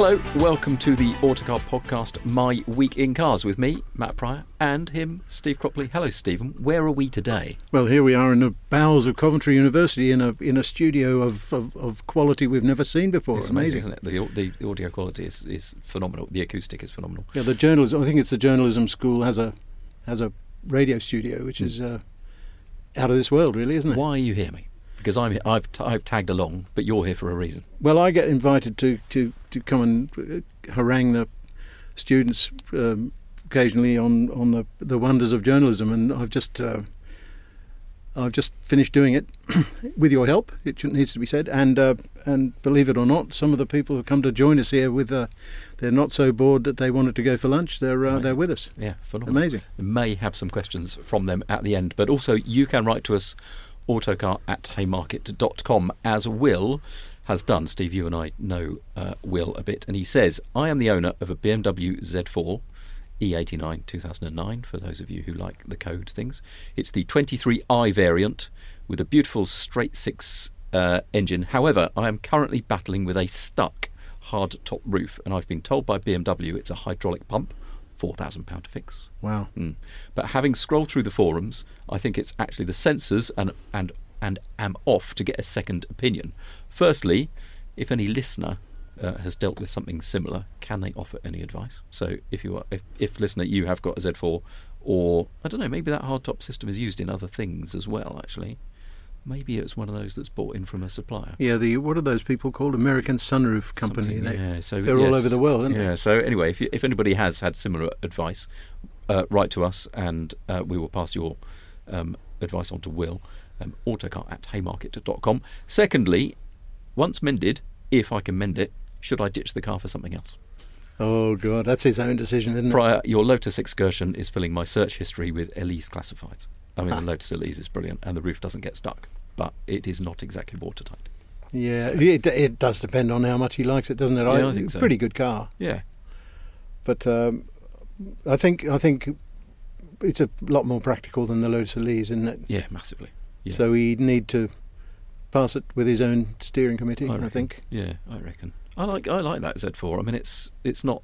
Hello, welcome to the Autocar podcast, My Week in Cars, with me, Matt Prior, and him, Steve Cropley. Hello, Stephen. Where are we today? Well, here we are in the bowels of Coventry University in a in a studio of, of, of quality we've never seen before. It's amazing, isn't it? The, the, audio quality is, is phenomenal. The acoustic is phenomenal. Yeah, the journalism. I think it's the journalism school has a has a radio studio, which is uh, out of this world, really, isn't it? Why are you here, mate? Because I'm I've t- I've tagged along, but you're here for a reason. Well, I get invited to to, to come and uh, harangue the students um, occasionally on, on the the wonders of journalism, and I've just uh, I've just finished doing it with your help. It needs to be said, and uh, and believe it or not, some of the people who come to join us here with uh, they're not so bored that they wanted to go for lunch. They're uh, they're with us. Yeah, phenomenal. Amazing. We may have some questions from them at the end, but also you can write to us autocar at haymarket.com as Will has done. Steve, you and I know uh, Will a bit, and he says, I am the owner of a BMW Z4 E89 2009, for those of you who like the code things. It's the 23i variant with a beautiful straight six uh, engine. However, I am currently battling with a stuck hard top roof, and I've been told by BMW it's a hydraulic pump. £4,000 to fix. Wow. Mm. But having scrolled through the forums, I think it's actually the sensors and, and, and am off to get a second opinion. Firstly, if any listener uh, has dealt with something similar, can they offer any advice? So if you are, if, if listener, you have got a Z4, or I don't know, maybe that hardtop system is used in other things as well, actually. Maybe it's one of those that's bought in from a supplier. Yeah, the what are those people called? American Sunroof Company. Something, They, yeah, so they're all over the world, aren't yeah, they? so anyway, if, you, if anybody has had similar advice, uh, write to us and uh, we will pass your um, advice on to Will. Um, autocar at haymarket.com. Secondly, once mended, if I can mend it, should I ditch the car for something else? Oh God, that's his own decision, isn't it? Prior, your Lotus Excursion is filling my search history with Elise classifieds. I mean, Ah. the Lotus Elise is brilliant and the roof doesn't get stuck, but it is not exactly watertight. Yeah, So- it, it does depend on how much he likes it, doesn't it? Yeah, I think so. Pretty good car, Yeah, but um, I think I think it's a lot more practical than the Lotus Elise, isn't it? yeah, massively. Yeah. So he'd need to pass it with his own steering committee. I, reckon. think. Yeah, I reckon. I like I like that Z4. I mean, it's it's not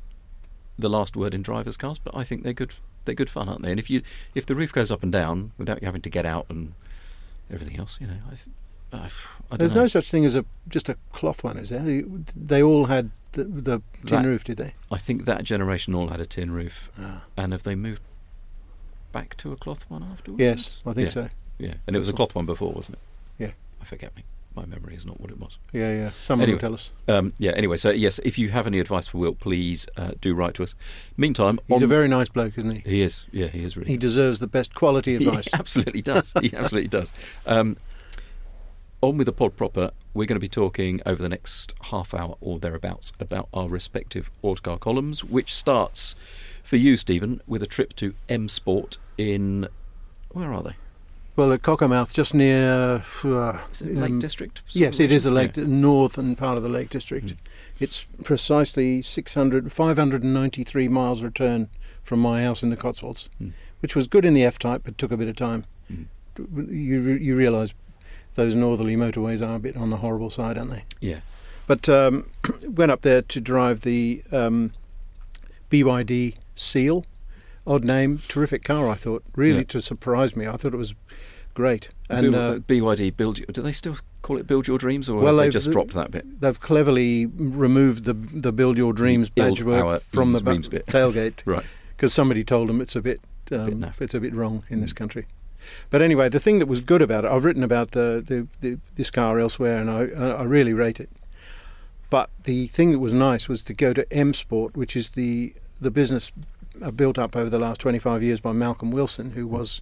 the last word in drivers' cars, but I think they're good. They're good fun, aren't they? And if you if the roof goes up and down without you having to get out and everything else, you know, I, th- I, I There's know. no such thing as a just a cloth one, is there? They all had the, the tin That- roof, did they? I think that generation all had a tin roof, Ah. and have they moved back to a cloth one afterwards? Yes, I think Yeah. so. Yeah, and it was a cloth one before, wasn't it? Yeah. I forget me. My memory is not what it was. Yeah, yeah. Someone Anyway. will tell us. Um, yeah. Anyway, so yes, if you have any advice for Will, please uh, do write to us. Meantime, He's a very nice bloke, isn't he? he is. Yeah, he is really. He deserves the best quality advice. He absolutely does. he absolutely does. Um, on with the pod proper. We're going to be talking over the next half hour or thereabouts about our respective autocar columns, which starts for you, Stephen, with a trip to M Sport in. Where are they? Well, at Cockermouth, just near. Uh, Lake um, District? Yes, it is a lake, Yeah. northern part of the Lake District. Mm. It's precisely 600, 593 miles return from my house in the Cotswolds, Mm. which was good in the F-type, but took a bit of time. Mm. You you realise those northerly motorways are a bit on the horrible side, aren't they? Yeah. But um, went up there to drive the um, BYD Seal. Odd name, terrific car. I thought really Yeah. to surprise me. I thought it was great. And Build- uh, BYD build. Do they still call it Build Your Dreams, or Well, have they just dropped that bit? they've cleverly removed the the Build Your Dreams badge work from the ba- tailgate Right. because somebody told them it's a bit, um, Bit it's a bit wrong in this Mm. country. But anyway, the thing that was good about it, I've written about the, the, the this car elsewhere, and I I really rate it. But the thing that was nice was to go to M Sport, which is the the business built up over the last 25 years by Malcolm Wilson, who was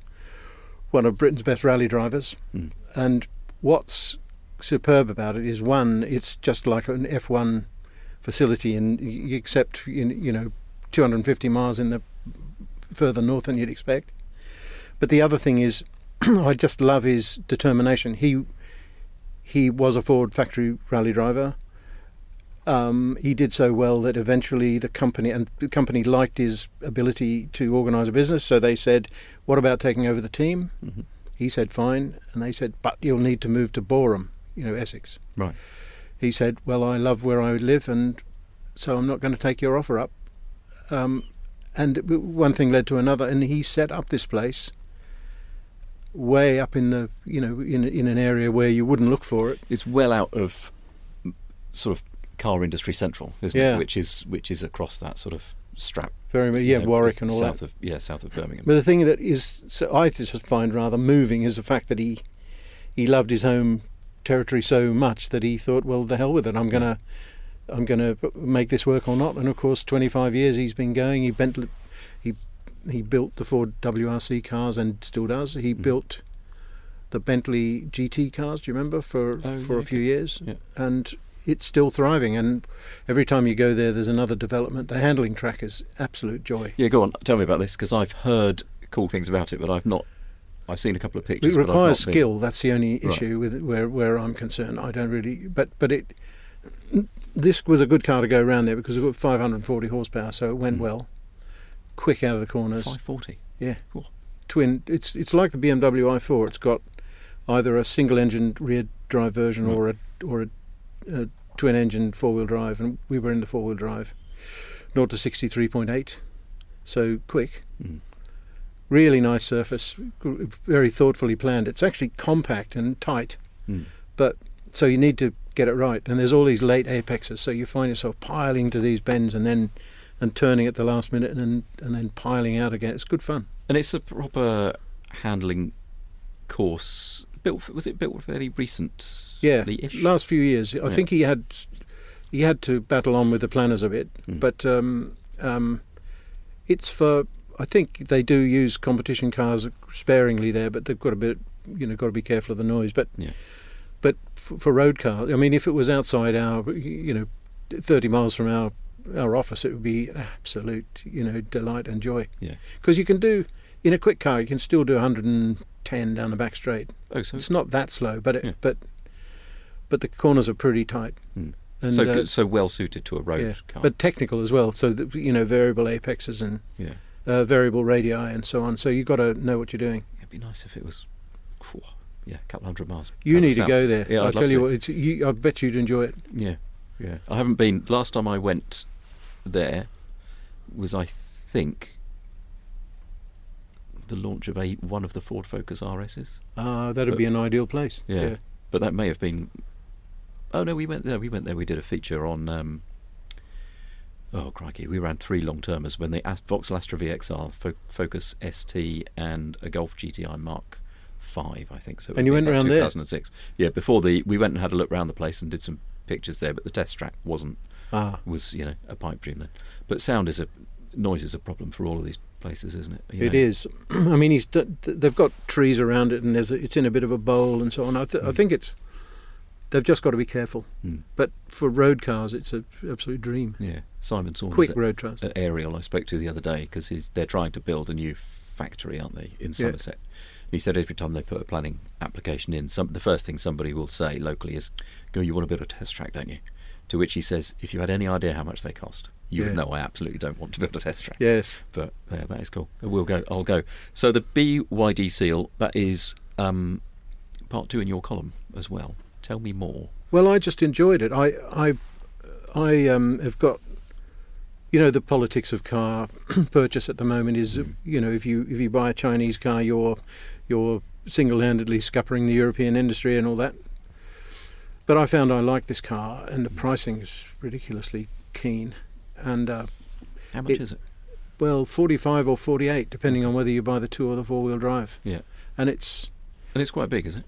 one of Britain's best rally drivers. Mm. And what's superb about it is one, it's just like an F1 facility, and except you you know 250 miles in the further north than you'd expect. But the other thing is, I just love his determination. He he was a Ford factory rally driver. Um, he did so well that eventually the company and the company liked his ability to organise a business. So they said, "What about taking over the team?" Mhm. He said, "Fine," and they said, "But you'll need to move to Boreham, you know, Essex." Right. He said, "Well, I love where I live, and so I'm not going to take your offer up." Um, and one thing led to another, and he set up this place way up in the, you know, in in an area where you wouldn't look for it. It's well out of sort of car industry central, isn't Yeah. it? Which is which is across that sort of strap. Very, much, you yeah, know, Warwick and all south that. of yeah, south of Birmingham. But the thing that is, so I just find rather moving is the fact that he he loved his home territory so much that he thought, well, the hell with it, I'm gonna I'm gonna make this work or not. And of course, 25 years he's been going. He bent, he he built the Ford WRC cars and still does. He Mhm. built the Bentley GT cars. Do you remember for Oh, for yeah, a few years? Yeah. And it's still thriving. And every time you go there, there's another development. The handling track is absolute joy. Yeah, go on. Tell me about this because I've heard cool things about it, but I've not. I've seen a couple of pictures. It requires not been- skill. That's the only Right. issue with it, where where I'm concerned. I don't really, but but it. This was a good car to go around there because it got 540 horsepower, so it went Mm. well. Quick out of the corners. 540. Yeah. Cool. Twin. It's it's like the BMW i4. It's got either a single-engine rear-drive version Right. or a or a, a twin-engine four-wheel drive, and we were in the four-wheel drive. 0 to 63.8, so quick. Mm. Really nice surface, very thoughtfully planned. It's actually compact and tight, Mm. but so you need to get it right. And there's all these late apexes, so you find yourself piling to these bends and then and turning at the last minute and then and then piling out again. It's good fun. And it's a proper handling course. Built was it built fairly recent? Yeah, last few years. I Yeah. think he had he had to battle on with the planners a bit, Mm. but um, um, it's for. I think they do use competition cars sparingly there, but they've got a bit, you know, got to be careful of the noise. But Yeah. but f- for road cars, I mean, if it was outside our, you know, thirty miles from our our office, it would be absolute, you know, delight and joy. Yeah. because you can do in a quick car, you can still do 110 down the back straight. Oh, so It's not that slow, but it, Yeah. but but the corners are pretty tight. Mm. And, so uh, so well suited to a road yeah, car. but technical as well. So that, you know, variable apexes and yeah, uh, variable radii and so on. So you've got to know what you're doing. it'd be nice if it was. phew, yeah, a couple hundred miles. You need to go there. Yeah, I'll tell you to. what. It's, you, I bet you'd enjoy it. Yeah, yeah. I haven't been. Last time I went there was, I think, the launch of a one of the Ford Focus RSs. Uh, that'd But- be an ideal place. Yeah. But that may have been. Oh no, we went there. We went there. We did a feature on. Um, oh crikey, we ran three long termers when the Vauxhall Astra VXR, Fo- Focus ST, and a Golf GTI Mark Five, I think. So. And you went around round there? 2006. Yeah, before the we went and had a look around the place and did some pictures there, but the test track wasn't Ah, was you know a pipe dream then. But sound is a noise is a problem for all of these places, isn't it? You it know? is. I mean, he's d- they've got trees around it, and there's a, it's in a bit of a bowl and so on. I, th- I Mm. think it's They've just got to be careful. Hmm. But for road cars, it's an absolute dream. Yeah, Simon Saunders. Quick road cars. At Ariel, I spoke to the other day because they're trying to build a new factory, aren't they, in Somerset? And he said every time they put a planning application in, some, the first thing somebody will say locally is, "Go, you want to build a test track, don't you?" To which he says, "If you had any idea how much they cost, you would know I absolutely don't want to build a test track." Yes. But yeah, that is cool. We'll go. I'll go. So the BYD seal that is um, part two in your column as well. Tell me more. Well, I just enjoyed it. I I I um, have got you know the politics of car purchase at the moment is you know if you if you buy a Chinese car you're you're single-handedly scuppering the European industry and all that. But I found I liked this car and the pricing is ridiculously keen and uh, How much It- is it? well 45 or 48 depending on whether you buy the two or the four-wheel drive. Yeah, And it's and it's quite big, is it?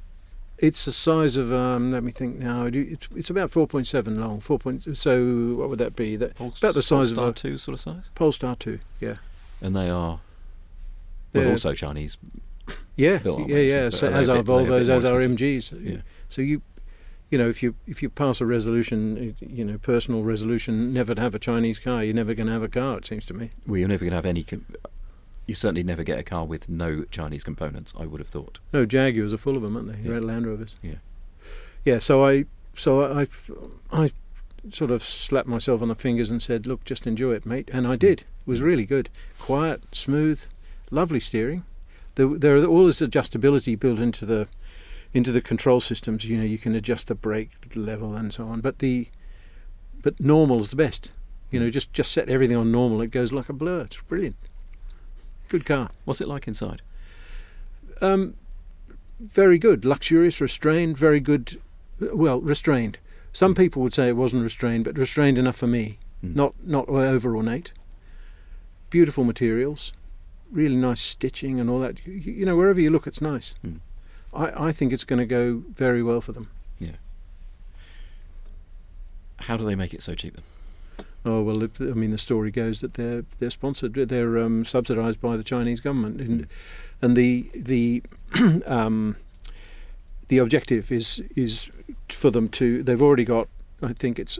It's the size of um, let me think now. It's it's about four point seven long. Four point. So what would that be? That about the size of Polestar a two sort of size. Polestar two. Yeah. And they are well, They're- also Chinese. Yeah. Built yeah. Yeah. So as our are they a bit Volvos, as our? MGs. Yeah. So you, you know, if you if you pass a resolution, you know, personal resolution, never to have a Chinese car, you're never going to have a car. It seems to me. Well, you're never going to have any. Com- you certainly never get a car with no Chinese components. I would have thought. No, Jaguars are full of them, aren't they? Yeah. Red Land Rovers. Yeah. Yeah. So I, so I, I sort of slapped myself on the fingers and said, "Look, just enjoy it, mate." And I did. It was mm. really good, quiet, smooth, lovely steering. There, there are all this adjustability built into the into the control systems. You know, you can adjust the brake level and so on. But the but normal is the best. You know, just just set everything on normal. It goes like a blur. It's brilliant. Good car. What's it like inside? Um, very good, luxurious, restrained, very good. Well, restrained. Some people would say it wasn't restrained, but restrained enough for me. Mm. Not not over ornate. Beautiful materials, really nice stitching and all that. You, you know, wherever you look, it's nice. Mm. I, I think it's going to go very well for them. Yeah. How do they make it so cheap? Then? Oh well, I mean the story goes that they're they're sponsored, they're um, subsidised by the Chinese government, and Mm. and the the um, the objective is is for them to. They've already got, I think it's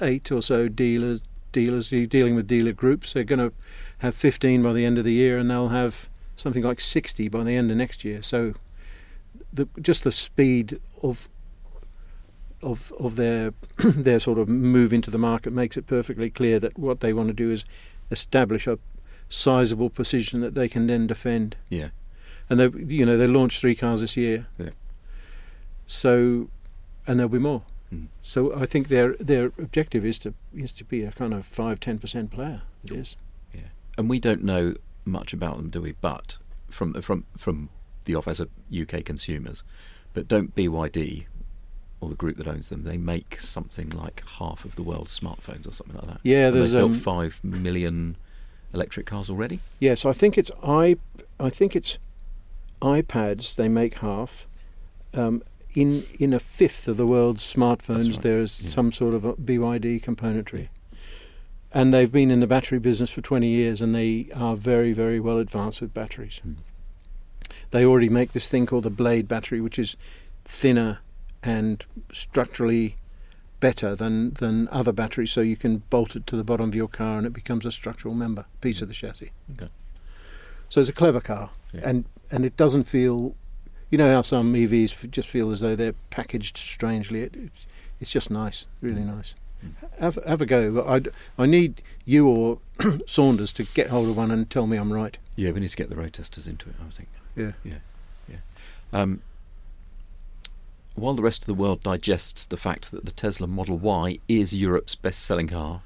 eight or so dealers dealers dealing with dealer groups. They're going to have fifteen by the end of the year, and they'll have something like sixty by the end of next year. So the just the speed of of of their their sort of move into the market makes it perfectly clear that what they want to do is establish a sizable position that they can then defend. Yeah. And they you know they launched three cars this year. Yeah. So and there'll be more. Mm. So I think their their objective is to is to be a kind of five ten percent player. It is. Yeah. And we don't know much about them, do we? But from from from the off as a UK consumers, but don't BYD or the group that owns them, they make something like half of the world's smartphones or something like that. Yeah, And there's they've built um, five million electric cars already. Yes, I think it's i. I think it's iPads. They make half. Um, in in a fifth of the world's smartphones, right, there is yeah. some sort of BYD componentry, and they've been in the battery business for twenty years, and they are very very well advanced with batteries. Hmm. They already make this thing called the Blade battery, which is thinner and structurally better than than other batteries. So you can bolt it to the bottom of your car, and it becomes a structural member, piece of the chassis. Okay. So it's a clever car, Yeah. and and it doesn't feel, you know how some EVs f- just feel as though they're packaged strangely. It, it's, it's just nice, really mm. nice. Mm. Have have a go. I I need you or Saunders to get hold of one and tell me I'm right. Yeah, we need to get the road testers into it. I think. Yeah. Yeah, yeah. Um, while the rest of the world digests the fact that the Tesla Model Y is Europe's best-selling car,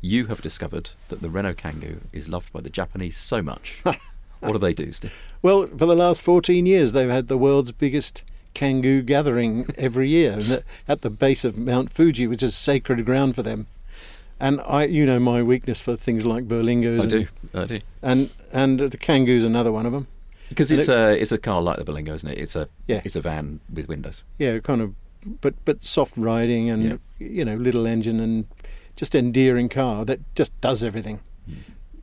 you have discovered that the Renault Kangoo is loved by the Japanese so much. what do they do, Steve? Well, for the last 14 years, they've had the world's biggest Kangoo gathering every year at- at the base of Mount Fuji, which is sacred ground for them. And I, you know, my weakness for things like Berlingos. I and, do, I do. And and the Kangoo's another one of them. Because it's it- a it's a car like the Berlingo, isn't it? It's a Yeah. it's a van with windows. Yeah, kind of, but but soft riding and Yeah. you know little engine and just endearing car that just does everything. Hmm.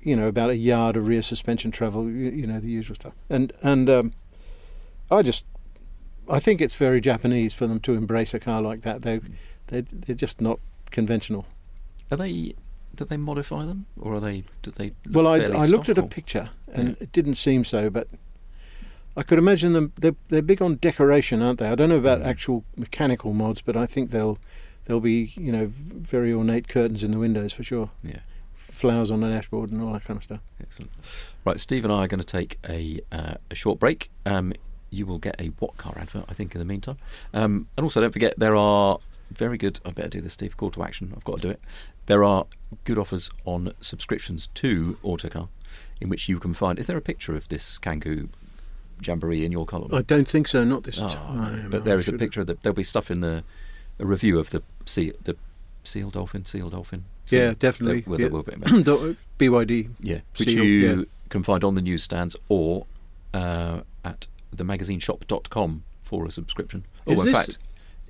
You know, about a yard of rear suspension travel. You, you know the usual stuff. And and um, I just I think it's very Japanese for them to embrace a car like that. They they they're just not conventional. Are they? Do they modify them, or are they? Do they? Well, I, I looked at a picture and Yeah. it didn't seem so, but I could imagine them. They're, they're big on decoration, aren't they? I don't know about Mm. actual mechanical mods, but I think they'll there'll be you know very ornate curtains in the windows for sure, Yeah. flowers on the dashboard and all that kind of stuff. Excellent. Right, Steve and I are going to take a uh, a short break. Um, you will get a what car advert, I think, in the meantime. Um, and also, don't forget there are very good. I better do this, Steve. Call to action. I've got to do it. There are good offers on subscriptions to Autocar, in which you can find. Is there a picture of this Kangoo jamboree in your column? I don't think so. Not this Oh, time. but I there is a picture of the. There'll be stuff in the a review of the seal, the seal dolphin, seal dolphin. Yeah, definitely. There, well, yeah. there will be. BYD. Yeah, which Seal, you yeah. can find on the newsstands or uh, at themagazineshop.com for a subscription. Oh, Is in this- fact,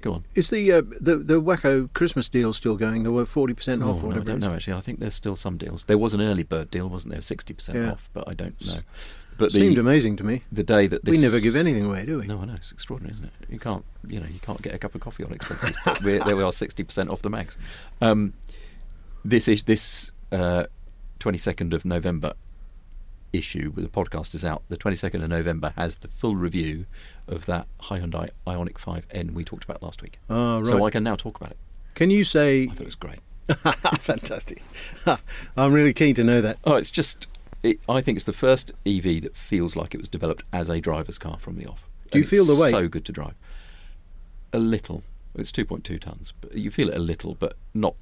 go on. Is the uh, the the Wacko Christmas deal still going? There were forty percent Oh, off. or no, I don't know actually. I think there's still some deals. There was an early bird deal, wasn't there? Sixty percent Yeah. off, but I don't know. But Seemed the amazing to me. the day that this We never give anything away, do we? No, I know it's extraordinary, isn't it? You can't, you know, you can't get a cup of coffee on expenses. but we're, there we are, sixty percent off the max. Um, this is this twenty second of November issue where the podcast is out. The twenty second of November has the full review of that Hyundai Ioniq Five N we talked about last week. Ah, right. So I can now talk about it. Can you say? I thought it was great. Fantastic. I'm really keen to know that. Oh, it's just. It, I think it's the first EV that feels like it was developed as a driver's car from the off. Do you And feel it's the weight? So good to drive. A little. It's 2.2 tons, but you feel it a little, but not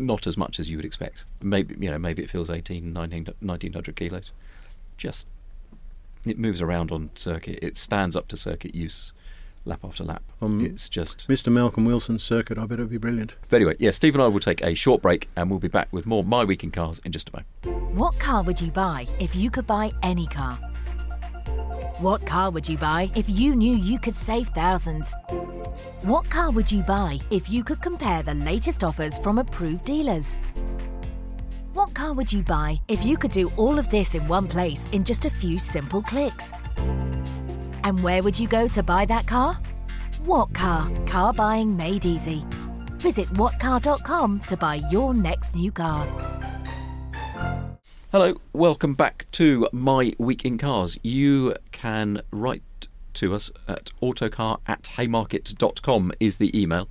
not as much as you would expect. Maybe you know, maybe it feels 18, 19, 1900 kilos. Just it moves around on circuit. It stands up to circuit use, lap after lap. Um, it's just Mr. Malcolm Wilson's circuit. I bet it'll be brilliant. but anyway, yeah, Steve and I will take a short break and we'll be back with more My Week in Cars in just a moment. What car would you buy if you could buy any car? What car would you buy if you knew you could save thousands? What car would you buy if you could compare the latest offers from approved dealers? What car would you buy if you could do all of this in one place in just a few simple clicks? And where would you go to buy that car? What car? Car buying made easy. Visit whatcar.com to buy your next new car. Hello, welcome back to My Week in Cars. You can write to us at autocar at haymarket.com is the email,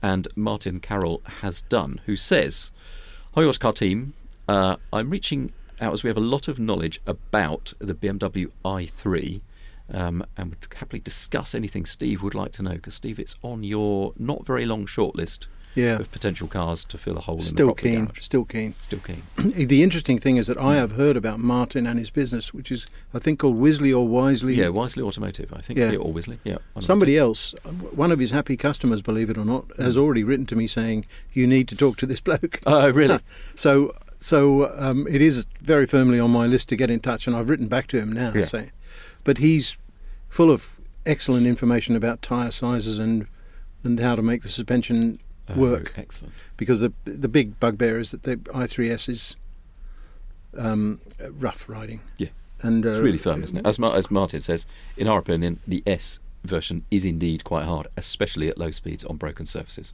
and Martin Carroll has done, who says, Hi, Autocar team. Uh, I'm reaching out as we have a lot of knowledge about the BMW i3 um, and would happily discuss anything Steve would like to know, because, Steve, it's on your not very long shortlist Yeah. of potential cars to fill a hole in the Still keen. garage. Still keen. Still keen. the interesting thing is that I have heard about Martin and his business, which is I think called Wisley or Wisely. Yeah, Wisely Automotive, I think. Yeah. Yeah, or Wisley. Yeah. one of the Somebody else, one of his happy customers, believe it or not, has already written to me saying you need to talk to this bloke. Oh, really? so, so um, it is very firmly on my list to get in touch, and I've written back to him now. Yeah. saying, but he's full of excellent information about tyre sizes and and how to make the suspension Oh, work. excellent. Because the the big bugbear is that the i3s is um, rough riding. Yeah. and uh, It's really firm, isn't it? As, Mar- as Martin says, in our opinion, the S version is indeed quite hard, especially at low speeds on broken surfaces.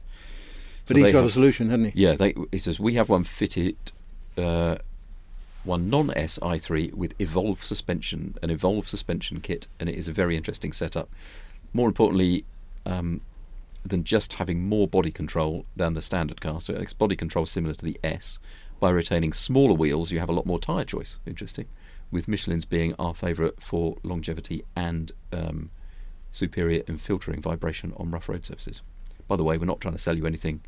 But he's got a solution, hasn't he? Yeah, they, he says we have one fitted, uh, one non-S i3 with Evolve suspension, an Evolve suspension kit, and it is a very interesting setup. More importantly, um, than just having more body control than the standard car, so it's body control similar to the S. By retaining smaller wheels, you have a lot more tyre choice. Interesting, with Michelin's being our favourite for longevity and um, superior in filtering vibration on rough road surfaces. By the way, we're not trying to sell you anything.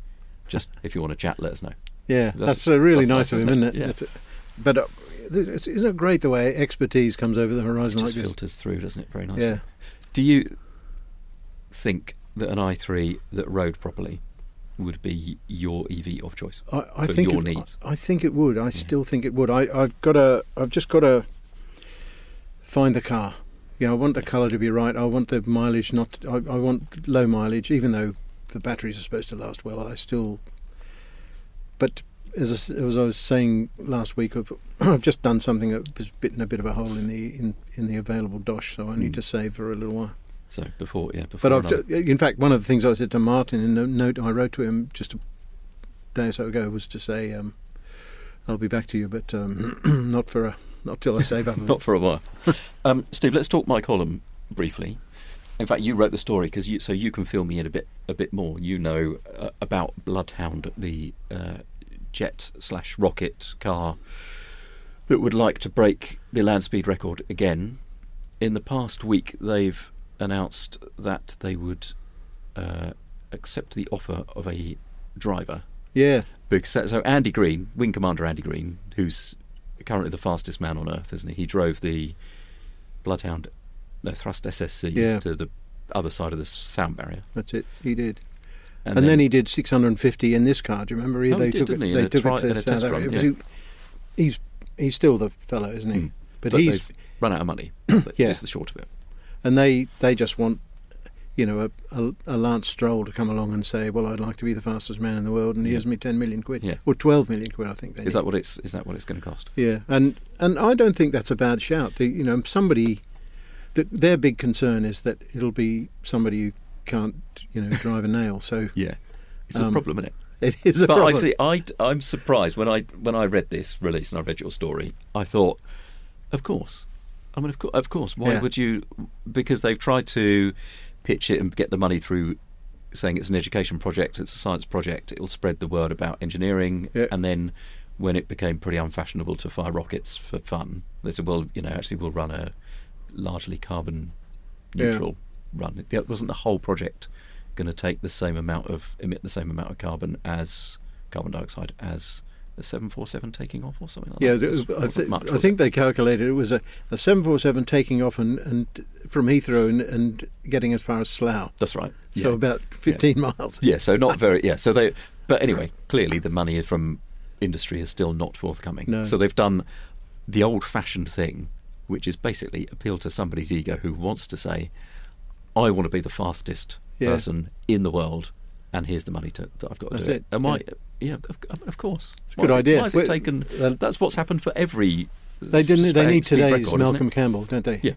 Just if you want to chat, let us know. Yeah, That's- that's, uh, really that's nice nice, of him, isn't it? Yeah. But uh, this- isn't it great the way expertise comes over the horizon It like just this? filters through, doesn't it? Very nicely. Yeah. Do you think that an i3 that rode properly would be your EV of choice I, I for think your it, needs? I, I think it would. I still think it would. I, I've got to. I've just got to find the car. You know, I want the colour to be right. I want the mileage not. I, I want low mileage, even though the batteries are supposed to last well. I still. But as I, as I was saying last week, I've, I've just done something that has bitten a bit of a hole in the in, in the available dosh. So I need Mm. to save for a little while. So before, yeah, before. But I've, in fact, one of the things I said to Martin in a note I wrote to him just a day or so ago was to say, um, "I'll be back to you, but um, not for a not till I save up." Not for a while. um, Steve, let's talk Mike Holland briefly. In fact, you wrote the story because you, so you can fill me in a bit, a bit more. You know uh, about Bloodhound, the uh, jet slash rocket car that would like to break the land speed record again. In the past week, they've announced that they would uh, accept the offer of a driver yeah, because so Andy Green, Wing Commander Andy Green, who's currently the fastest man on earth, isn't he? He drove the Bloodhound, no Thrust SSC Yeah. to the other side of the sound barrier, that's it. He did, and, then, he did 650 in this car. Do you remember? Oh, he they did, took didn't it. he, They a took tri- it to in a test South Africa. yeah. He- He's he's still the fellow, isn't he? Mm. But, but he's run out of money. Yeah. is the short of it. and they they just want you know a, a, a Lance Stroll to come along and say, well, I'd like to be the fastest man in the world, and Yeah. here's me 10 million quid, Yeah. or 12 million quid, I think. They Is need. that what it's? Is that what it's going to cost? Yeah, and and I don't think that's a bad shout. The, you know, somebody, the, their big concern is that it'll be somebody who can't, you know, drive a nail. So Yeah, it's a Um, problem, isn't it? it is a but problem. I see. I I'm surprised when I when I read this release and I read your story. I thought, of course. I mean, of course, of course. Why Yeah. would you? Because they've tried to pitch it and get the money through, saying it's an education project, it's a science project. It'll spread the word about engineering, Yeah. and then when it became pretty unfashionable to fire rockets for fun, they said, well, you know, actually, we'll run a largely carbon neutral run. It wasn't the whole project going to take the same amount of emit the same amount of carbon as carbon dioxide as the 747 taking off or something like yeah, that. It was- I, wasn't much, I think it? they calculated it was a, a 747 taking off and, and from Heathrow and, and getting as far as Slough. that's right. So yeah. about 15 miles. yeah, so not very yeah. So they, but anyway, clearly the money from industry is still not forthcoming. No. So they've done the old-fashioned thing, which is basically appeal to somebody's ego who wants to say, "I want to be the fastest Yeah. person in the world." And here's the money to, that I've got to That's do it, And why? yeah. Yeah, of, of course. It's a good is it- idea. Why has it taken? well- that's what's happened for every. They didn't. They need today's record, Malcolm? Campbell, don't they? Yeah.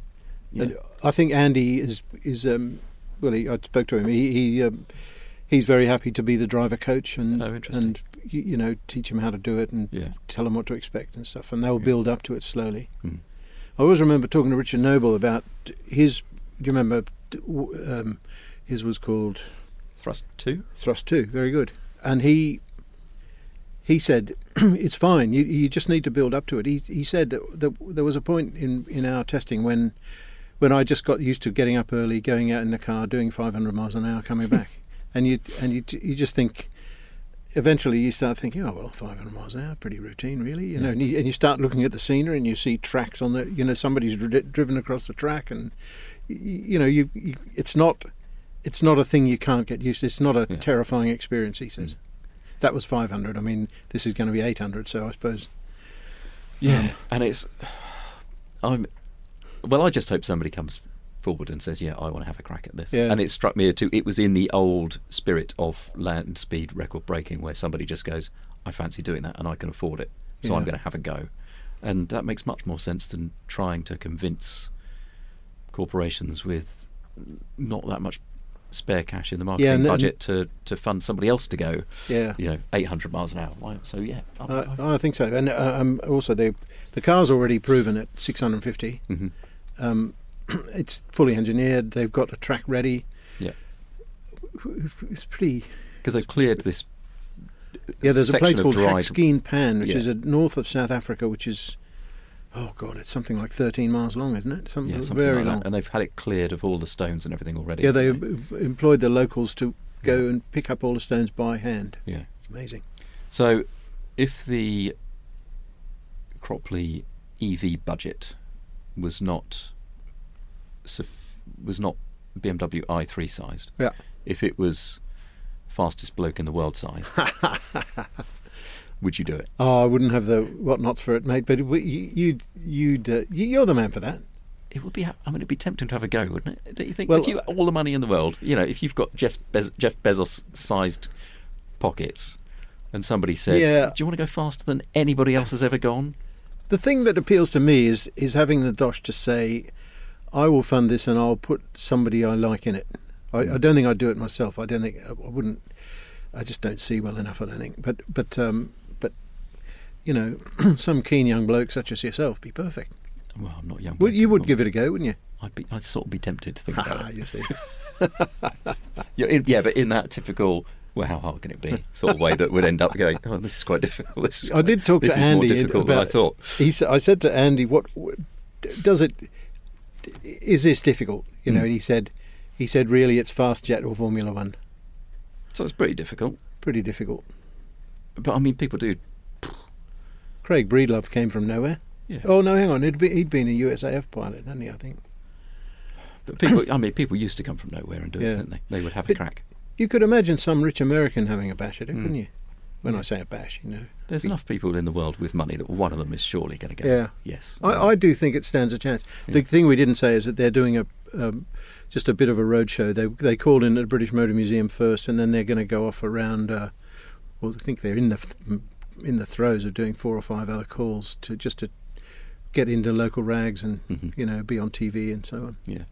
Yeah. And I think Andy is is um, well. He, I spoke to him. He, he um, he's very happy to be the driver coach and Oh, and you, you know teach him how to do it and Yeah. tell him what to expect and stuff. And they'll build up to it slowly. Mm. I always remember talking to Richard Noble about his. Do you remember? Um, his was called Thrust two. Thrust Two. Very good. And he he said it's fine. You you just need to build up to it. He he said that, that there was a point in in our testing when when I just got used to getting up early, going out in the car, doing 500 miles an hour, coming back, and you and you you just think. Eventually, you start thinking, "Oh well, 500 miles an hour, pretty routine, really." You know, and you, and you start looking at the scenery, and you see tracks on the, you know, somebody's dri- driven across the track, and you know, you, you it's not, it's not a thing you can't get used to. It's not a Yeah. terrifying experience. He mm. says. That was 500. I mean, this is going to be 800. So I suppose. Yeah, um, and it's I'm well. I just hope somebody comes forward and says, "Yeah, I want to have a crack at this." Yeah. And it struck me too. It was in the old spirit of land speed record breaking, where somebody just goes, "I fancy doing that, and I can afford it, so I'm going to have a go," and that makes much more sense than trying to convince corporations with not that much spare cash in the marketing and- budget to to fund somebody else to go. Yeah. You know, 800 miles an hour. Why- So yeah, I- Uh, I- think so, and uh, um, also the the car's already proven at 650. Mhm. Um, it's fully engineered. They've got a track ready. yeah. It's pretty. because they've cleared this. Yeah, there's a place called Hakskeen Pan, which Yeah. is a north of South Africa, which is. Oh God, it's something like 13 miles long, isn't it? Something, Yeah, something very like long. that. And they've had it cleared of all the stones and everything already. yeah, they haven't employed the locals to go Yeah. and pick up all the stones by hand. Yeah. Amazing. So, if the Cropley EV budget was not was not BMW i3 sized, Yeah. if it was fastest bloke in the world sized, would you do it? Oh, I wouldn't have the whatnots for it, mate. But you'd, you'd, uh, you- you're the man for that. It would be. I mean, it'd be tempting to have a go, wouldn't it? Don't you think? Well, if you all the money in the world, you know, if you've got Jeff, Bez- Jeff Bezos sized pockets, and somebody said, Yeah. "Do you want to go faster than anybody else has ever gone?" The thing that appeals to me is is having the dosh to say, I will fund this and I'll put somebody I like in it. I, I don't think I'd do it myself. I don't think I wouldn't. I just don't see well enough. I don't think. But but um, but you know, some keen young bloke such as yourself be perfect. Well, I'm not young. Well, you would give it a go, wouldn't you? I'd be. I'd sort of be tempted to think about it. you see. Yeah, but in that typical. Well, how hard can it be? Sort of way that would end up going. Oh, this is quite difficult. This is I did talk this to is Andy more difficult about. than I thought. He said, I said to Andy, "What does it? Is this difficult?" You know, Hmm. and he said, "He said, really, it's fast jet or Formula One. So it's pretty difficult. Pretty difficult." But I mean, people do. Craig Breedlove came from nowhere. Yeah. Oh no, hang on, he'd, be, he'd been a USAF pilot, hadn't he? I think. But people. I mean, people used to come from nowhere and do Yeah. it, didn't they? They would have a crack. You could imagine some rich American having a bash at it, Mm. couldn't you? When I say a bash, you know. There's enough people in the world with money that one of them is surely going to go. Yeah. Yes. I, I do think it stands a chance. The Yeah. thing we didn't say is that they're doing a um, just a bit of a roadshow. They they called in at the British Motor Museum first, and then they're going to go off around. Uh, well, I think they're in the th- in the throes of doing four or five other calls to just to get into local rags and Mhm. you know be on TV and so on. Yeah.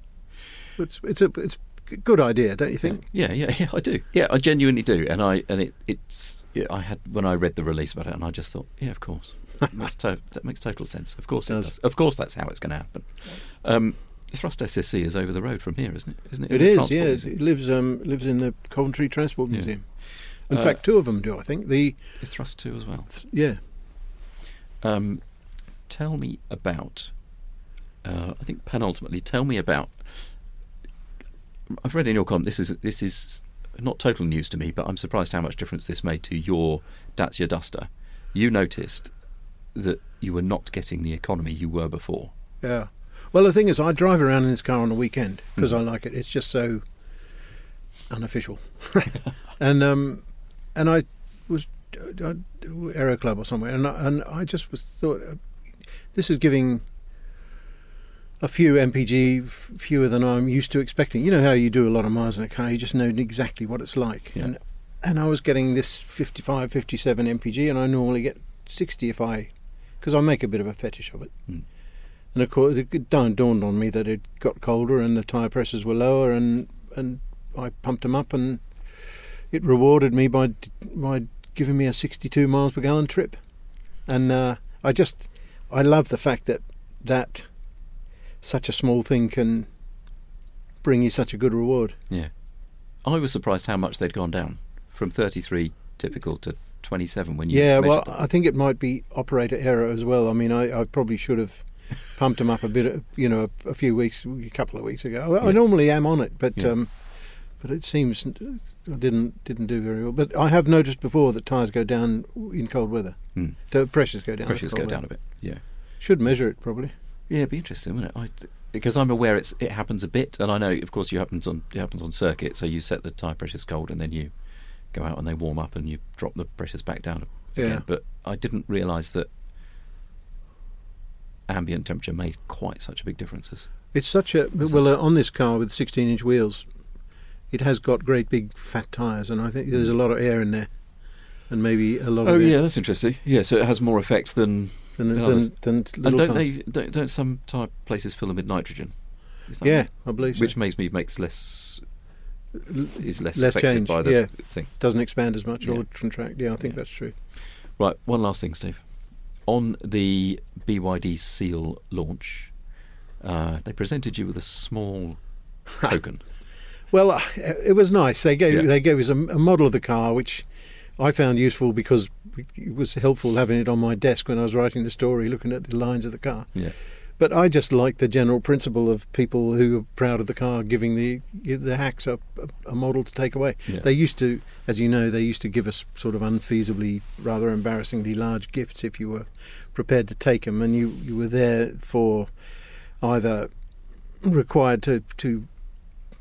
It's it's a it's a good idea, don't you think? Yeah, yeah, yeah. I do. Yeah, I genuinely do. And I and it it's. Yeah, I had when I read the release about it, and I just thought, yeah, of course, that makes, to- that makes total sense. Of course, it Does. does. Of course, that's how it's going to happen. Um, Thrust SSC is over the road from here, isn't it? Isn't it? It is. Museum? It lives um, lives in the Coventry Transport Yeah. In Uh, fact, two of them do. I think the Is Thrust two as well? yeah. Um, tell me about. Uh, I think penultimately, tell me about. I've read in your column. This is this is not total news to me, but I'm surprised how much difference this made to your Dacia Duster. You noticed that you were not getting the economy you were before. Yeah. Well, the thing is, I drive around in this car on the weekend because Mm. I like it. It's just so unofficial, and um, and I was uh, Aero Club or somewhere, and I, and I just was thought uh, this is giving a few MPG f- fewer than I'm used to expecting. You know how you do a lot of miles in a car, you just know exactly what it's like, Yeah. and and I was getting this 55, 57 MPG, and I normally get 60 if I because I make a bit of a fetish of it. Mm. And of course, it dawned dawned on me that it got colder and the tyre pressures were lower, and and I pumped them up, and it rewarded me by by giving me a 62 miles per gallon trip. And uh, I just I love the fact that that such a small thing can bring you such a good reward. Yeah, I was surprised how much they'd gone down from 33 typical to 27 when you yeah, well, them. I think it might be operator error as well. I mean, I, I probably should have pumped them up a bit, you know, a, a few weeks, a couple of weeks ago. I, I normally am on it, but Yeah. um, but it seems I didn't didn't do very well. But I have noticed before that tyres go down in cold weather. Hmm. The pressures go down. pressures go cold down a bit. Yeah. Should measure it probably. Yeah, it'd be interesting, wouldn't it? I, because I'm aware it's it happens a bit, and I know, of course, you happens on it happens on circuit. So you set the tyre pressures cold, and then you go out and they warm up, and you drop the pressures back down again. Yeah. But I didn't realise that ambient temperature made quite such a big difference. It's such a well uh, on this car with 16 inch wheels. It has got great big fat tyres, and I think there's a lot of air in there, and maybe a lot Oh yeah, that's interesting. Yeah, so it has more effect than. than, than than, And don't they? Don't, don't some tyre places fill them with nitrogen? Yeah, right? I believe so. which makes me makes less is less, Less affected change, by the yeah. thing. doesn't expand as much Yeah. or contract. Yeah, I think Yeah. that's true. Right, one last thing, Steve. On the BYD Seal launch, uh, they presented you with a small token. Well, uh, it was nice. They gave Yeah. they gave us a, a model of the car, which I found useful because it was helpful having it on my desk when I was writing the story, looking at the lines of the car. Yeah. But I just like the general principle of people who are proud of the car giving the the hacks a, a, model to take away. Yeah. They used to, as you know, they used to give us sort of unfeasibly, rather embarrassingly large gifts if you were prepared to take them, and you, you were there for either required to to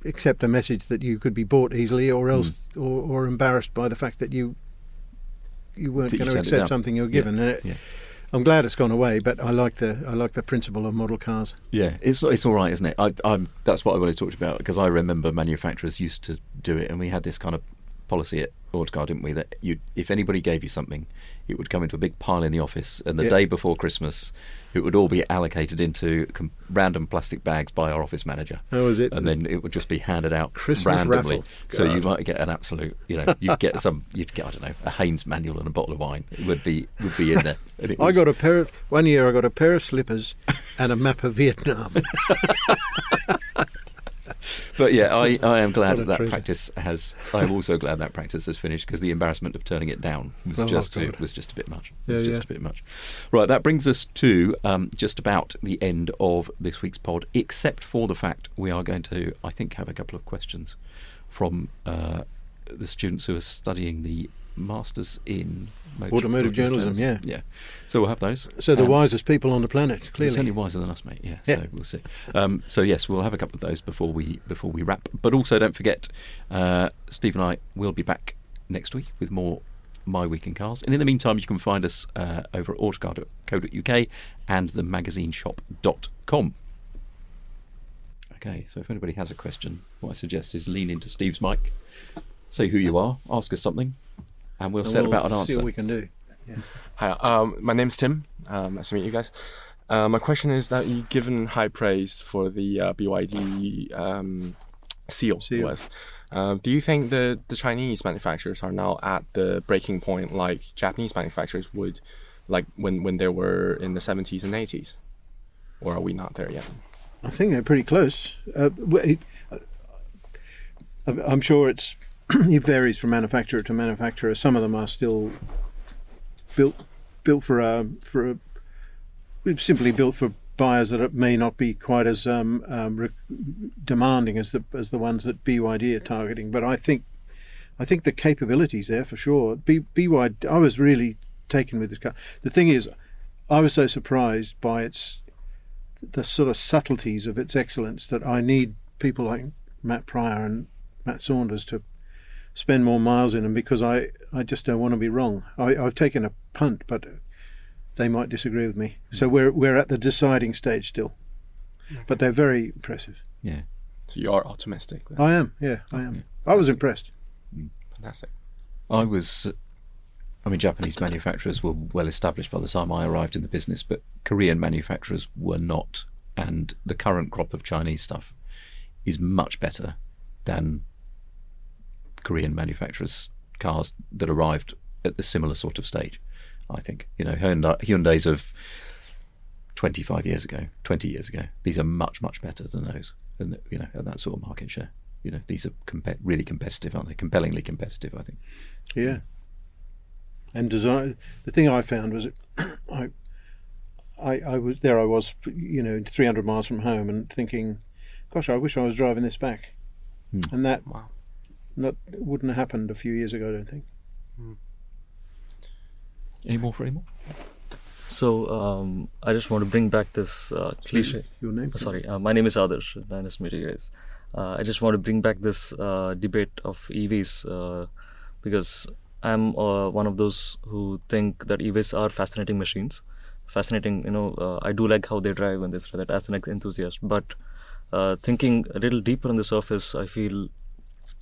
accept a message that you could be bought easily, or else, hmm. or, or embarrassed by the fact that you you weren't That you going to accept something you were Yeah, given. And it, yeah. I'm glad it's gone away, but I like the I like the principle of model cars. Yeah, it's it's all right, isn't it? I, I'm that's what I want to talk about because I remember manufacturers used to do it, and we had this kind of policy at Autocar, didn't we? That you, if anybody gave you something, it would come into a big pile in the office, and the Yeah. day before Christmas, it would all be allocated into com- random plastic bags by our office manager. How was it. And then it would just be handed out Christmas randomly. So you might get an absolute, you know, you'd get some, you'd get I don't know, a Haynes manual and a bottle of wine. It would be would be in there. It I got a pair. Of, one year, I got a pair of slippers and a map of Vietnam. But yeah, I, I am glad that that practice has. I'm also glad that practice has finished because the embarrassment of turning it down was Oh, just it was just a bit much. It was Yeah, just yeah. a bit much. Right, that brings us to um, just about the end of this week's pod, except for the fact we are going to, I think, have a couple of questions from uh, the students who are studying the masters in motor- Automotive journalism, yeah. yeah. So we'll have those. So the Um, wisest people on the planet, clearly. certainly wiser than us, mate. Yeah, Yeah. so we'll see. Um, so yes, we'll have a couple of those before we before we wrap. But also, don't forget, uh, Steve and I will be back next week with more My Week in Cars. And in the meantime, you can find us uh, over at autocar.co.uk and themagazineshop.com. Okay, so if anybody has a question, what I suggest is lean into Steve's mic, say who you are, ask us something, and we'll And set we'll about an answer. See answer. what we can do. Hi, um, my name's Tim. Um, nice to meet you guys. Uh, my question is that you've given high praise for the uh, BYD um, seal. Seal. Was. Um, do you think the, the Chinese manufacturers are now at the breaking point like Japanese manufacturers would, like when, when they were in the 70s and 80s? Or are we not there yet? I think they're pretty close. Uh, w- it, uh, I'm- I'm sure it's it varies from manufacturer to manufacturer. Some of them are still built built for a for a simply built for buyers that may not be quite as um, um, re- demanding as the as the ones that BYD are targeting. But I think I think the capabilities there for sure. B, BYD, I was really taken with this car. The thing is, I was so surprised by its the sort of subtleties of its excellence that I need people like Matt Prior and Matt Saunders to spend more miles in them because I, I just don't want to be wrong. I, I've taken a punt, but they might disagree with me. So mm. we're we're at the deciding stage still, but they're very impressive. yeah. So you are optimistic. then. I am, yeah, I am. I was impressed. Mm. Fantastic. I was. I mean, Japanese manufacturers were well established by the time I arrived in the business, but Korean manufacturers were not. And the current crop of Chinese stuff is much better than Korean manufacturers' cars that arrived at the similar sort of stage. I think you know Hyundai, Hyundai's of 25 years ago, 20 years ago. These are much much better than those, and you know at that sort of market share. You know these are compe- really competitive, aren't they? Compellingly competitive, I think. Yeah. And design. The thing I found was, I, I, I was there. I was, you know, 300 miles from home, and thinking, "Gosh, I wish I was driving this back." Hmm. And that, Wow. Not wouldn't have happened a few years ago. I don't think. Any more for any more? So um, I just want to bring back this uh, cliche. Your name? Uh, sorry, uh, my name is Adarsh. Nice to meet you guys. Uh, I just want to bring back this uh, debate of EVs uh, because I'm uh, one of those who think that EVs are fascinating machines. Fascinating, you know. Uh, I do like how they drive and this that as an enthusiast. But uh, thinking a little deeper on the surface, I feel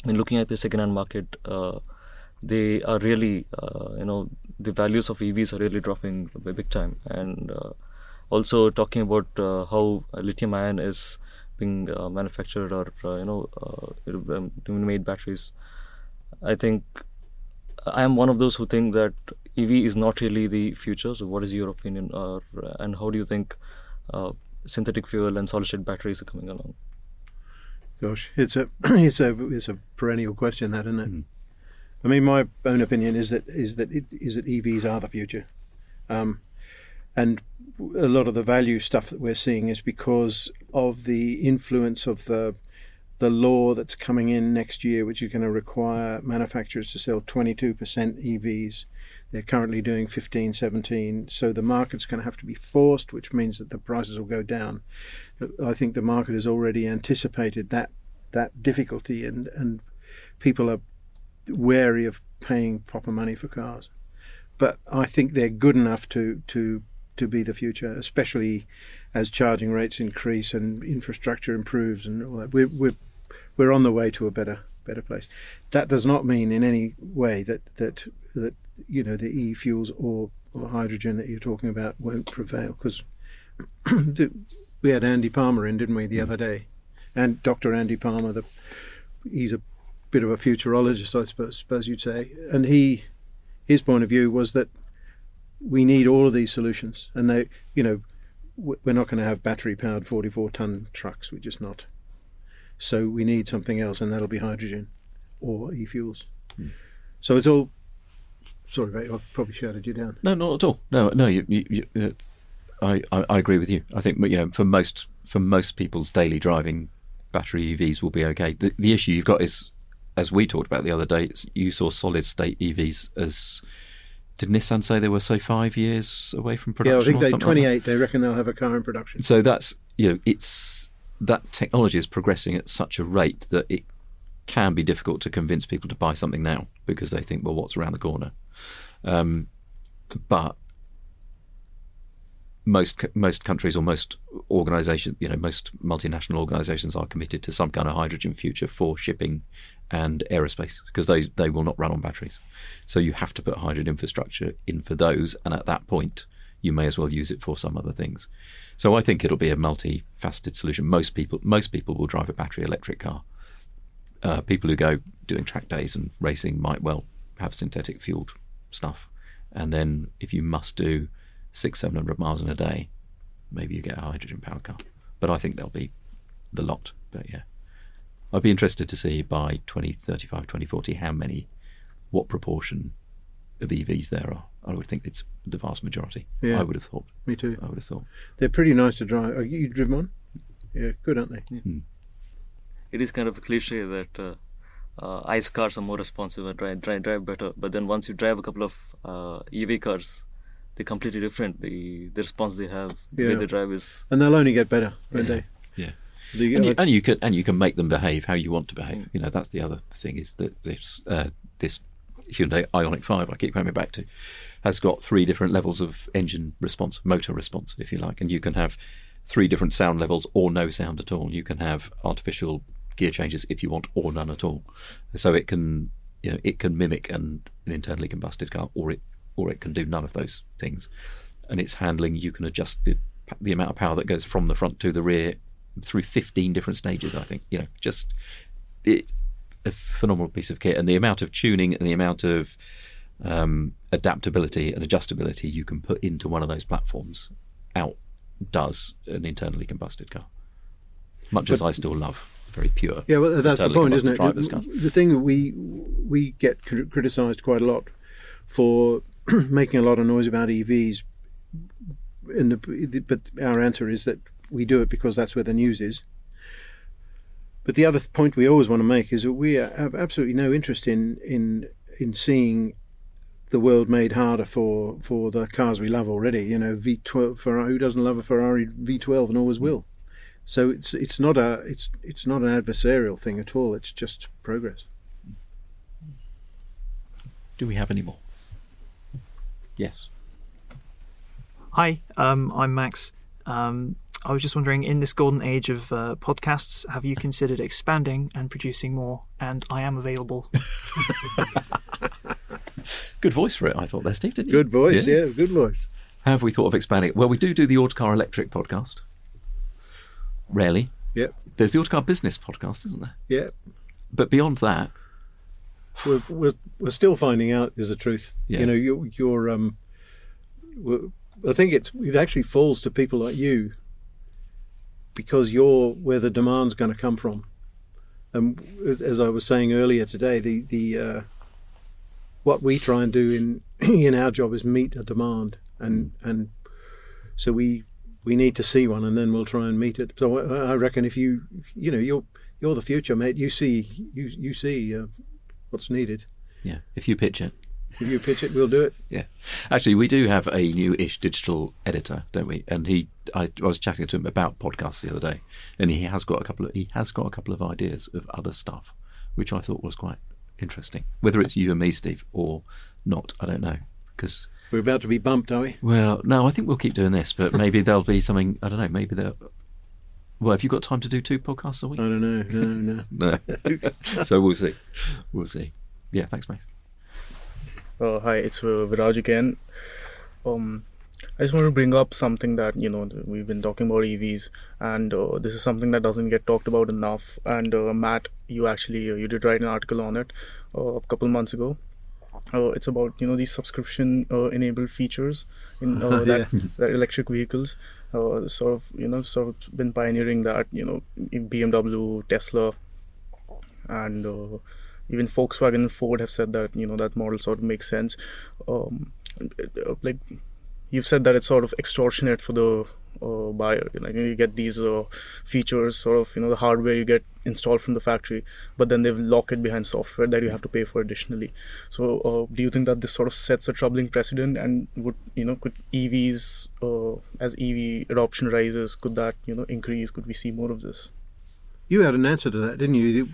when looking at the second-hand market, uh, they are really, uh, you know, the values of EVs are really dropping by big time. And uh, also talking about uh, how lithium-ion is being uh, manufactured or uh, you know um, made batteries. I think I am one of those who think that EV is not really the future. So, what is your opinion, or and how do you think synthetic fuel and solid-state batteries are coming along? Gosh, it's a it's a it's a perennial question, that isn't it? I mean, my own opinion is that is that it, is that EVs are the future, um, and a lot of the value stuff that we're seeing is because of the influence of the the law that's coming in next year, which is going to require manufacturers to sell 22% EVs. They're currently doing 15, 17, so the market's going to have to be forced, which means that the prices will go down. I think the market has already anticipated that that difficulty, and and people are wary of paying proper money for cars. But I think they're good enough to to to be the future, especially as charging rates increase and infrastructure improves and all that. We're we're we're on the way to a better better place. That does not mean in any way that that that you know the e fuels or, or hydrogen that you're talking about won't prevail because we had Andy Palmer in, didn't we, the other day, and Dr. Andy Palmer, the he's a bit of a futurologist, I suppose, suppose you'd say, and he his point of view was that we need all of these solutions, and they, you know, we're not going to have battery powered 44 ton trucks. We're just not. So we need something else, and that'll be hydrogen or e fuels. Hmm. So it's all. Sorry, mate, I've probably shouted you down. No, not at all. No, no. You, you, you, uh, I, I, I agree with you. I think you know for most for most people's daily driving, battery EVs will be okay. The, the issue you've got is, as we talked about the other day, you saw solid state EVs as. Did Nissan say they were say five years away from production? yeah, I think they something like 28. They reckon they'll have a car in production. So that's you know it's that technology is progressing at such a rate that it can be difficult to convince people to buy something now because they think, well, what's around the corner? Um, but most most countries or most organisations, you know, most multinational organisations are committed to some kind of hydrogen future for shipping and aerospace because they they will not run on batteries. So you have to put hydrogen infrastructure in for those, and at that point, you may as well use it for some other things. So I think it'll be a multifaceted solution. Most people most people will drive a battery electric car. Uh, people who go doing track days and racing might well have synthetic fueled stuff, and then if you must do six seven hundred miles in a day, maybe you get a hydrogen powered car. But I think there'll be the lot. But yeah, I'd be interested to see by 2035, 2040 how many, what proportion of EVs there are. I would think it's the vast majority. Yeah. I would have thought. Me too. I would have thought. They're pretty nice to drive. Are you driven one? Yeah, good, aren't they? it is kind of a cliche that uh, uh, ICE cars are more responsive and drive, drive, drive better. But then once you drive a couple of uh, EV cars, they're completely different. The the response they have, the way Yeah. they drive is And they'll only get better, won't they? Yeah. The, and, you, uh, and you can and you can make them behave how you want to behave. You know that's the other thing is that this uh, this Hyundai Ioniq Five I keep coming back to has got three different levels of engine response, motor response, if you like, and you can have three different sound levels or no sound at all. You can have artificial gear changes if you want, or none at all. So it can you know it can mimic an, an internally combusted car, or it or it can do none of those things. And its handling, you can adjust the the amount of power that goes from the front to the rear through 15 different stages. I think you know just it a phenomenal piece of kit, and the amount of tuning and the amount of um, adaptability and adjustability you can put into one of those platforms outdoes an internally combusted car. Much as I still love very pure. Yeah, well, that's the point, isn't it? The, thing that we we get cr- criticised quite a lot for making a lot of noise about EVs, in the, but our answer is that we do it because that's where the news is. But the other th- point we always want to make is that we have absolutely no interest in in in seeing the world made harder for, for the cars we love already. You know, V12 Ferrari. Who doesn't love a Ferrari V12 and always will? So it's it's not a it's it's not an adversarial thing at all. It's just progress. Do we have any more? Yes. Hi, um, I'm Max. Um, I was just wondering, in this golden age of uh, podcasts, have you considered expanding and producing more? And I am available. Good voice for it, I thought there, Steve, didn't you? Good voice, yeah, good voice. Have we thought of expanding? Well, we do do the Autocar Electric podcast. Rarely. Yep, There's the Autocar Business podcast, isn't there? yeah. But beyond that, We're, we're we're still finding out is the truth. Yeah. You know, you're, you're um. I think it's it actually falls to people like you. Because you're where the demand's going to come from, and as- as I was saying earlier today, the the uh, what we try and do in in our job is meet a demand, and and so we we need to see one, and then we'll try and meet it. So I, I reckon if you you know you're you're the future, mate. You see you you see uh, what's needed. yeah, if you pitch it. If you pitch it, we'll do it. Yeah, actually, we do have a new-ish digital editor, don't we? And he, I, I was chatting to him about podcasts the other day, and he has got a couple of he has got a couple of ideas of other stuff, which I thought was quite interesting. Whether it's you and me, Steve, or not, I don't know, because We're about to be bumped, are we? well, no, I think we'll keep doing this, but maybe there'll be something I don't know. Maybe there. Well, have you got time to do two podcasts a week? I don't know. No, no. No. so we'll see. We'll see. Yeah, thanks, mate. Uh, hi, it's uh, Viraj again. Um, I just want to bring up something that you know we've been talking about EVs, and uh, this is something that doesn't get talked about enough. And uh, Matt, you actually uh, you did write an article on it uh, a couple months ago. Uh, it's about you know these subscription uh, enabled features in uh, that, that electric vehicles. Uh, sort of you know sort of been pioneering that you know in BMW, Tesla, and uh, even Volkswagen and Ford have said that you know that model sort of makes sense. Um, uh, like you've said that it's sort of extortionate for the uh, buyer. You know, you get these uh, features, sort of you know the hardware you get installed from the factory, but then they lock it behind software that you have to pay for additionally. So, uh, do you think that this sort of sets a troubling precedent, and would you know could EVs uh, as EV adoption rises, could that you know increase? Could we see more of this? You had an answer to that, didn't you?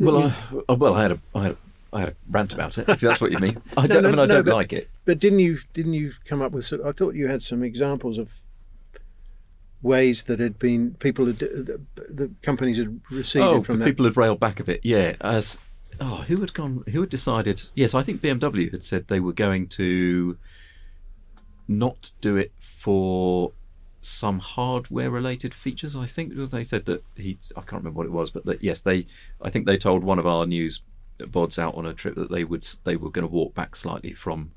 Well, I, uh, well, I had a, I had a, I had a rant about it. If that's what you mean, I don't. No, I mean, I no, don't but- like it. But didn't you didn't you come up with? Some, I thought you had some examples of ways that had been people had the, the companies had receded oh, from that. people had railed back a bit. Yeah, as oh, who had gone? Who had decided? Yes, I think BMW had said they were going to not do it for some hardware-related features. I think they said that he. I can't remember what it was, but that yes, they. I think they told one of our news bods out on a trip that they would they were going to walk back slightly from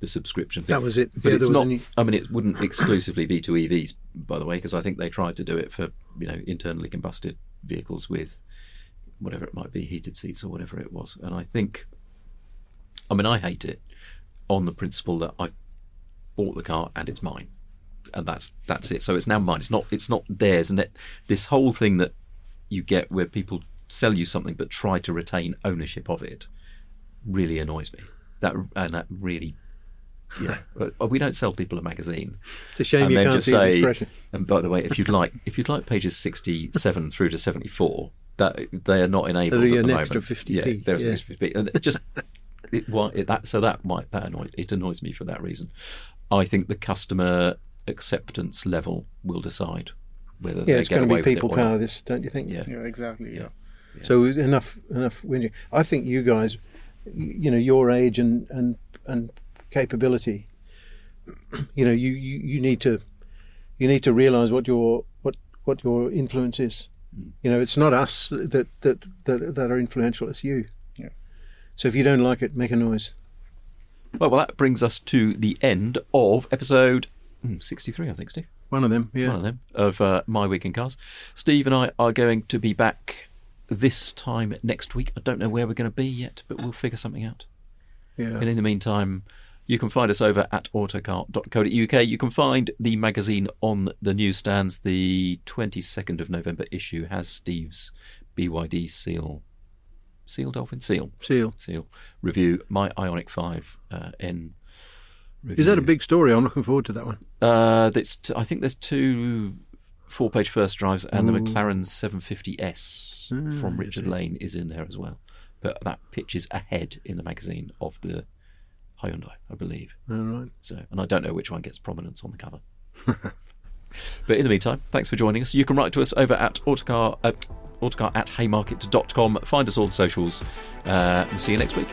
the subscription thing. That was it. But Yeah, it's not. any- I mean, it wouldn't exclusively be to EVs, by the way, because I think they tried to do it for you know internally combusted vehicles with whatever it might be, heated seats or whatever it was. And I think, I mean, I hate it on the principle that I've bought the car and it's mine, and that's that's it. So it's now mine. It's not it's not theirs. And it, this whole thing that you get where people sell you something but try to retain ownership of it really annoys me. That and that really. Yeah, but we don't sell people a magazine. It's a shame and you can't just see his say. expression. And by the way, if you'd like, if you'd like pages sixty-seven through to seventy-four, that they are not enabled There'll be at an the extra moment. 50p, Yeah, there's an extra 50p, and it just it, why it, that so that might that annoy it annoys me for that reason. I think the customer acceptance level will decide whether yeah, they it's get going to be people it or not. power. This, don't you think? Yeah. Yeah, exactly. Yeah. So enough, enough whinging. I think you guys, you know, your age and and and capability. You know, you, you, you need to, you need to realise what your what what your influence is. Mm. You know, it's not us that that that, that are influential. It's you. Yeah. So if you don't like it, make a noise. Well, well, that brings us to the end of episode hmm, sixty-three, I think, Steve. One of them, yeah. one of them of uh, my week in cars. Steve and I are going to be back this time next week. I don't know where we're going to be yet, but we'll figure something out. Yeah. And in the meantime, you can find us over at autocar.co.uk. You can find the magazine on the newsstands. The 22nd of November issue has Steve's BYD seal. Seal Dolphin? Seal. Seal. Seal. Review. My Ioniq 5 uh, N. Review. Is that a big story? I'm looking forward to that one. Uh, that's t- I think there's two four-page first drives, and the Ooh. McLaren 750S from Ah, I Richard. Lane is in there as well. But that pitches ahead in the magazine of the Hyundai, I believe. All right. So, and I don't know which one gets prominence on the cover. but in the meantime, thanks for joining us. You can write to us over at autocar, uh, autocar at haymarket.com. Find us all the socials. Uh, we'll see you next week.